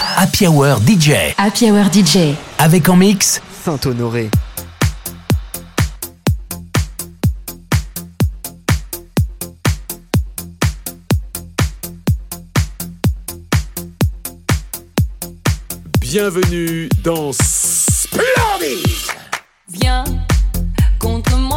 Happy Hour DJ. Happy Hour DJ. Avec en mix Saint-Honoré. Bienvenue dans Splendid Viens contre moi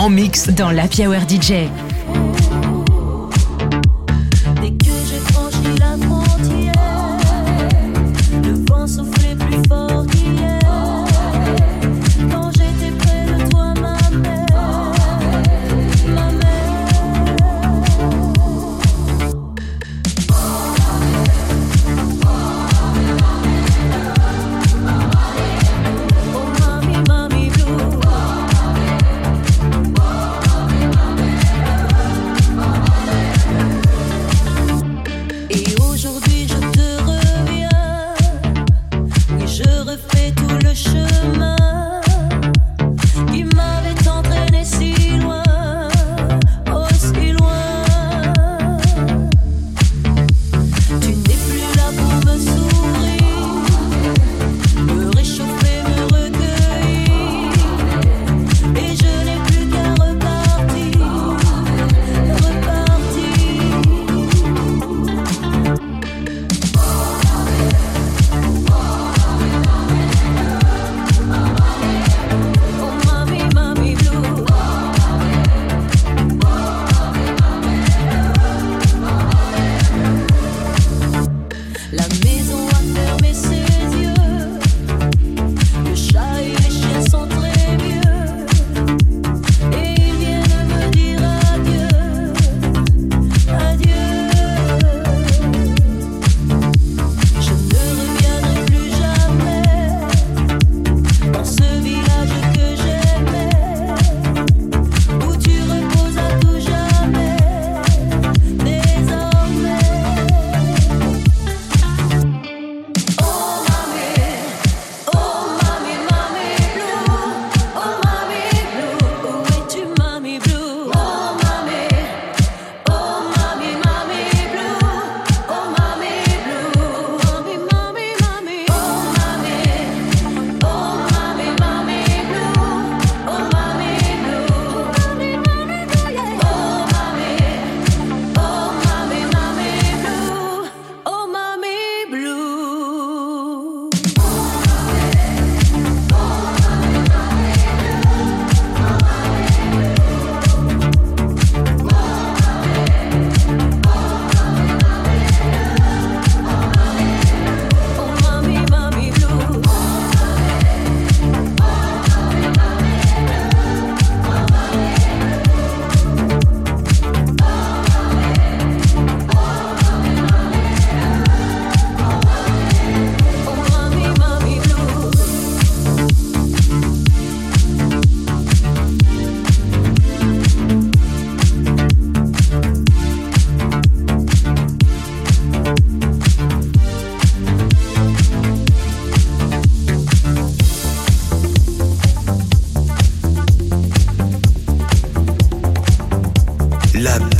En mix dans la Hour DJ.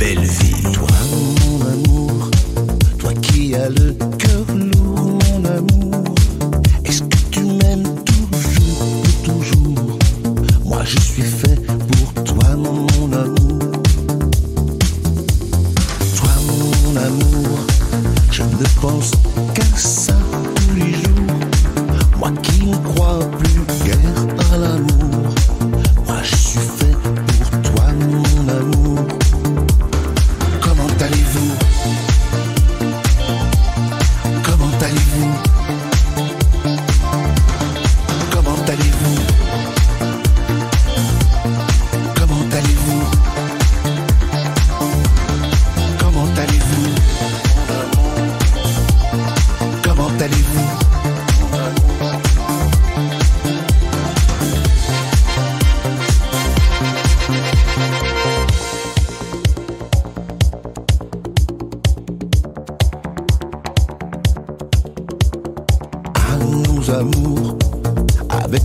belle vie.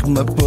Comment allez-vous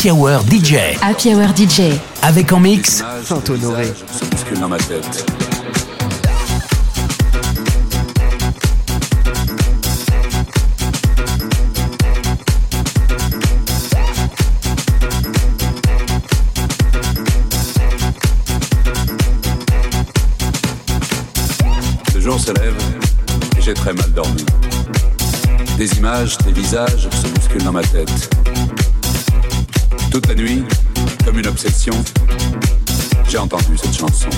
Happy Hour DJ. Happy Hour DJ. Avec en mix Saint-Honoré. dans ma tête. Le jour se lève et j'ai très mal dormi. Des images, des visages se bousculent dans ma tête. Toute la nuit, comme une obsession, j'ai entendu cette chanson.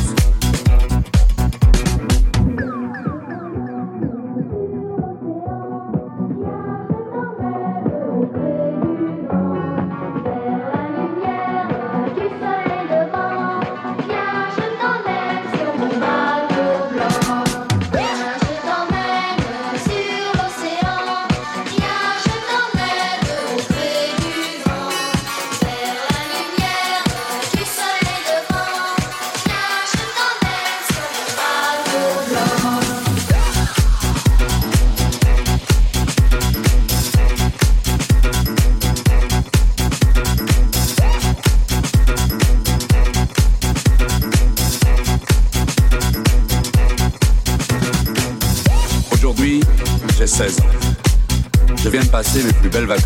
belles.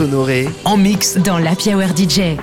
honoré en mix dans la Hour DJ.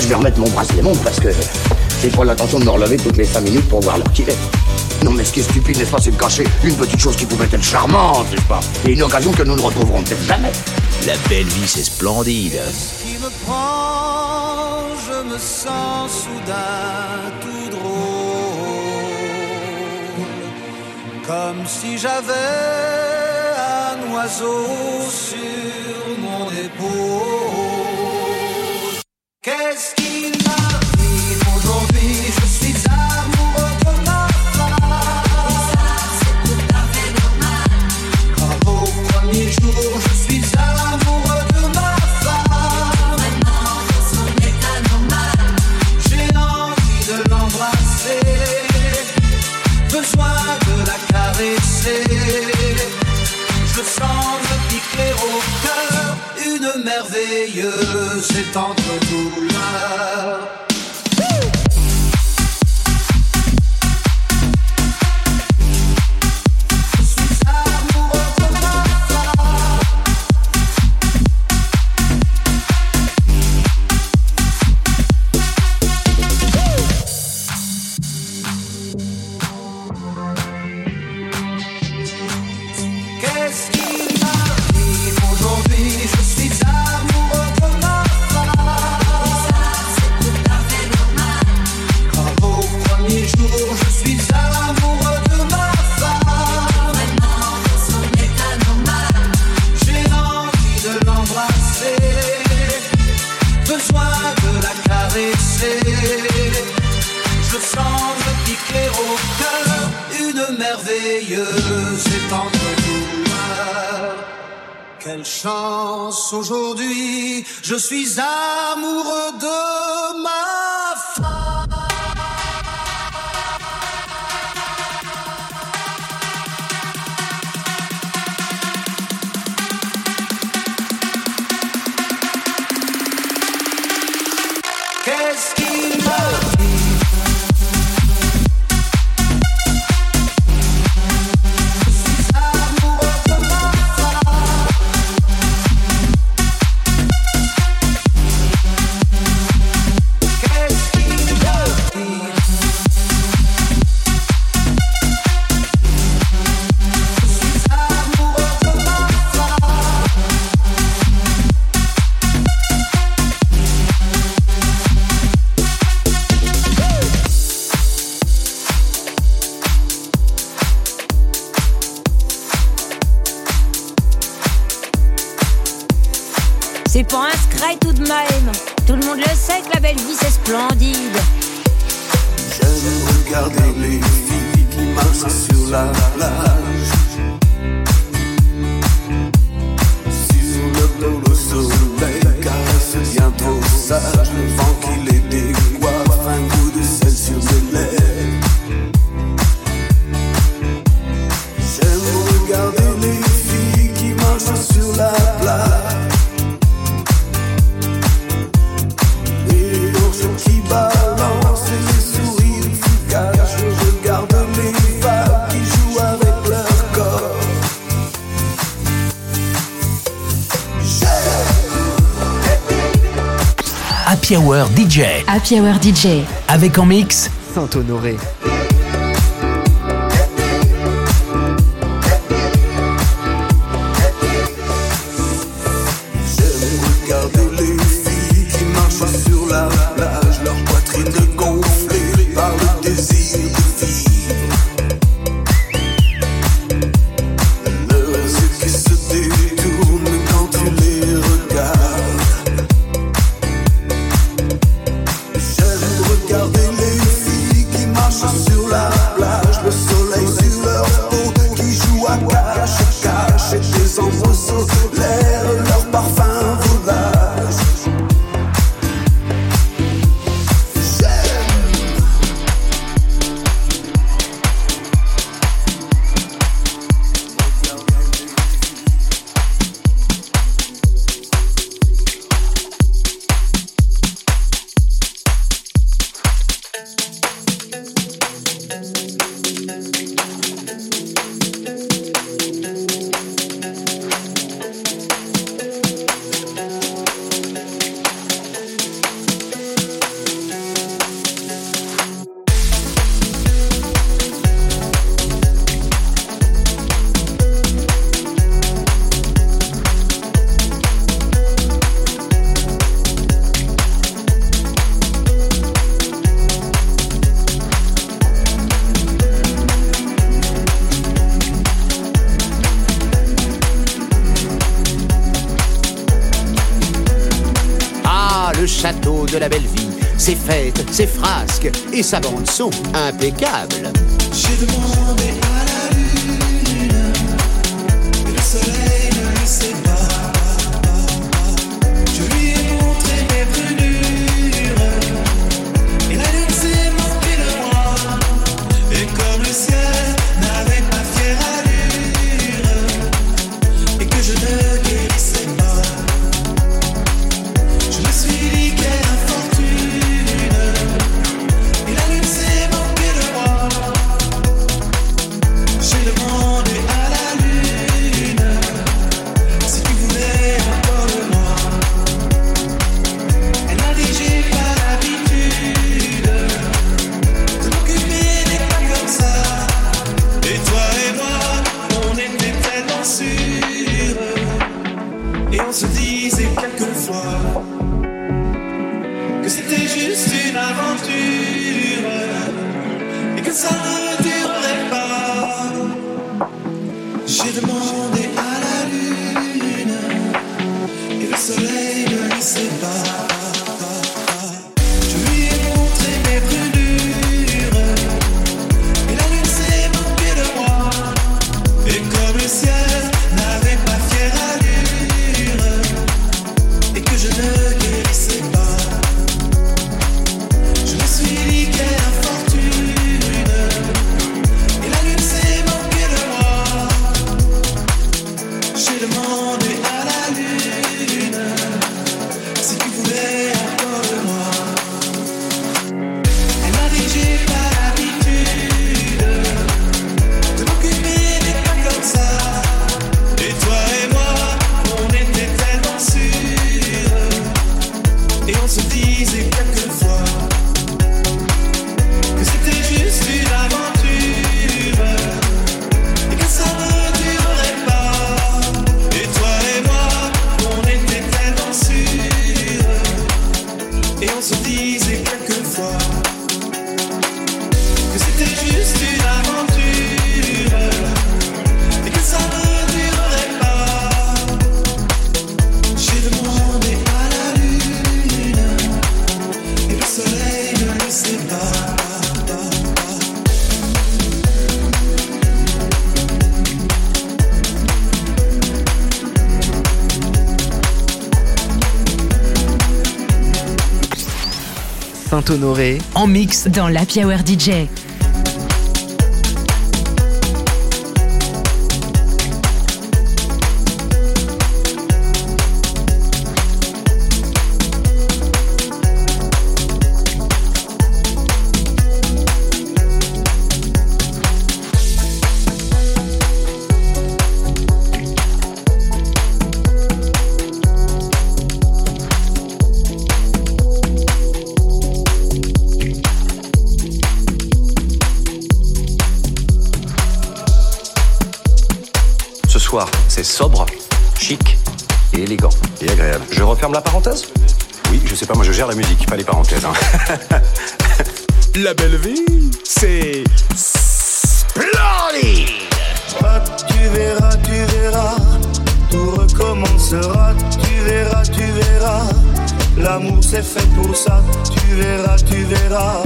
je vais remettre mon bracelet montre parce que j'ai pas l'intention de me relever toutes les 5 minutes pour voir l'heure qu'il est. Non, mais ce qui est stupide, n'est-ce pas, c'est de cacher une petite chose qui pouvait être charmante, n'est-ce pas? Et une occasion que nous ne retrouverons peut-être jamais. La belle vie, c'est splendide. Ce qui me prend, je me sens soudain tout drôle. Comme si j'avais un oiseau sur mon épaule. best. c'est entre douleurs. Je suis amoureux de Happy Hour DJ. Happy Hour DJ. Avec en mix Saint-Honoré. De la belle vie, ses fêtes, ses frasques et sa bande son impeccable. Que c'était juste une aventure. Et que ça ne En mix Dans l'Happy Hour DJ. C'est sobre, chic et élégant. Et agréable. Je referme la parenthèse? Oui, je sais pas, moi je gère la musique, pas les parenthèses. hein. La belle vie, c'est splendide. Ah, tu verras, tu verras, tout recommencera, tu verras, tu verras. L'amour c'est fait pour ça, tu verras, tu verras.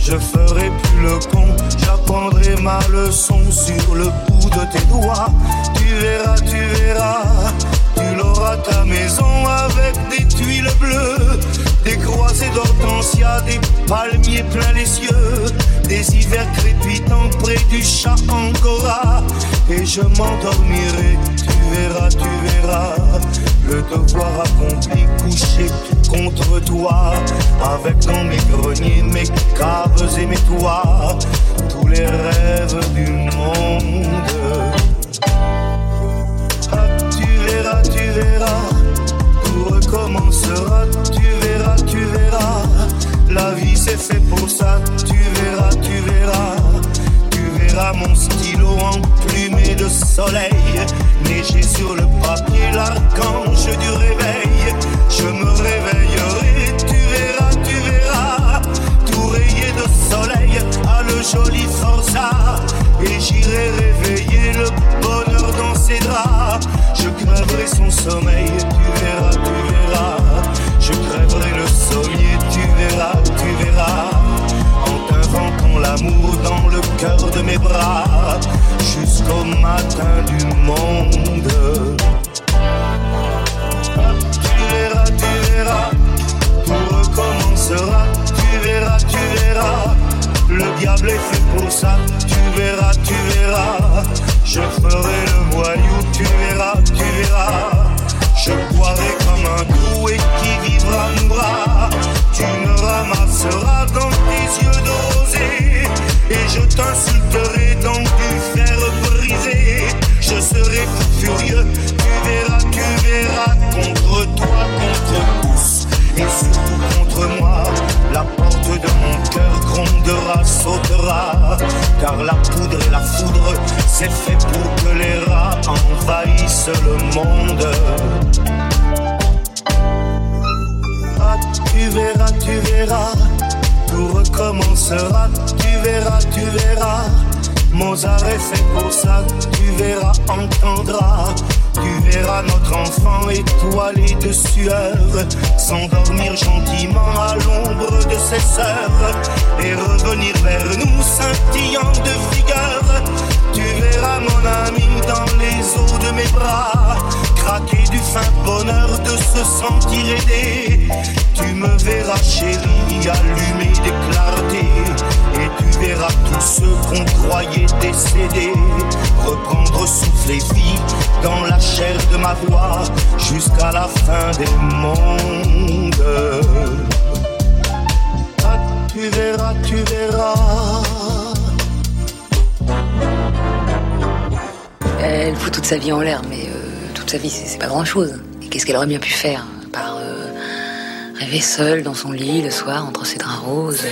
Je ferai plus le con, j'apprendrai ma leçon sur le bout de tes doigts. Tu verras, tu verras, tu l'auras ta maison avec des tuiles bleues, des croisées d'hortensia, des palmiers plein les cieux, des hivers crépitants près du chat Angora. Et je m'endormirai, tu verras, tu verras, le devoir accompli couché contre toi, avec dans mes greniers, mes caves et mes toits, tous les rêves du monde. C'est pour ça, tu verras, tu verras. Tu verras mon stylo emplumé de soleil, neiger sur le papier l'archange du réveil. Je me réveillerai, tu verras, tu verras, tout rayé de soleil à le joli forçat. Et j'irai réveiller le bonheur dans ses draps. Je crèverai son sommeil, tu verras, tu verras. Je crèverai le sommier, tu verras, tu verras. En t'inventant l'amour dans le cœur de mes bras, jusqu'au matin du monde. Tu verras, tu verras, tout recommencera. Tu verras, tu verras, le diable est fait pour ça. Tu verras, tu verras, je ferai le voyou. Tu verras, tu verras, je croirai je t'insulterai dans du fer brisé. Je serai furieux, tu verras, tu verras, contre toi, contre tous, et surtout contre moi. La porte de mon cœur grondera, sautera, car la poudre et la foudre, c'est fait pour que les rats envahissent le monde. Ah, tu verras, tu verras, tout recommencera. Tu verras, tu verras. Mozart est fait pour ça. Tu verras, entendras. Tu verras notre enfant étoilé de sueur s'endormir gentiment à l'ombre de ses sœurs et revenir vers nous scintillant de vigueur. Tu verras mon ami dans les eaux de mes bras craquer du fin bonheur de se sentir aidé. Tu me verras chérie allumé des clartés et tu verras tous ceux qu'on croyait décédés reprendre souffle et vie dans la chair de ma voix jusqu'à la fin des mondes. Ah, tu verras, tu verras. Elle fout toute sa vie en l'air, mais euh, c'est pas grand chose. Et qu'est-ce qu'elle aurait bien pu faire Par euh, rêver seule dans son lit le soir entre ses draps roses?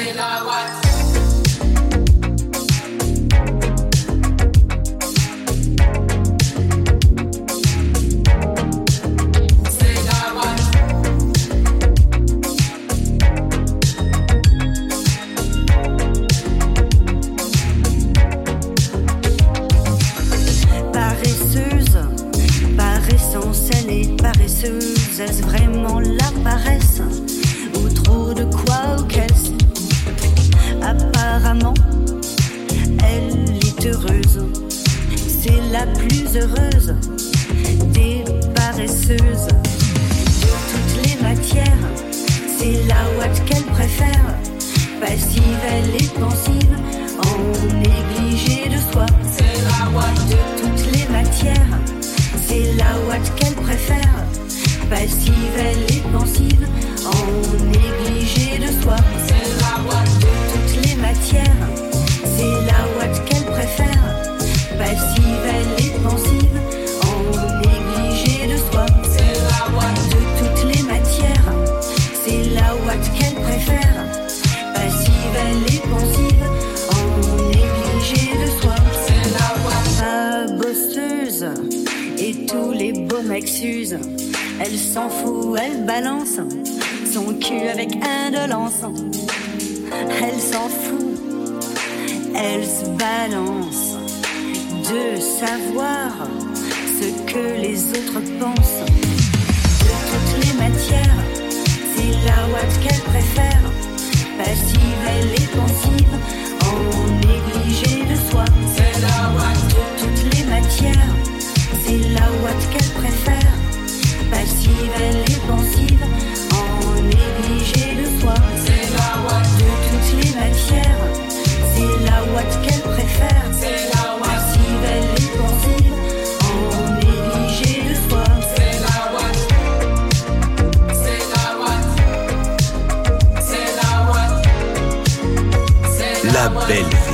Elle s'en fout, elle balance son cul avec indolence. Elle s'en fout, elle se balance de savoir ce que les autres pensent. De toutes les matières, c'est la ouate qu'elle préfère. Passive, elle est pensive, en négligé de soi. C'est la ouate de toutes les matières, c'est la ouate qu'elle préfère. Passive, elle est pensive, en négligé de soi. C'est la ouate de toutes les matières, c'est la ouate qu'elle préfère. C'est la ouate. Passive, elle est pensive, en négligé de soi. C'est la ouate. C'est la ouate. C'est la ouate. C'est La belle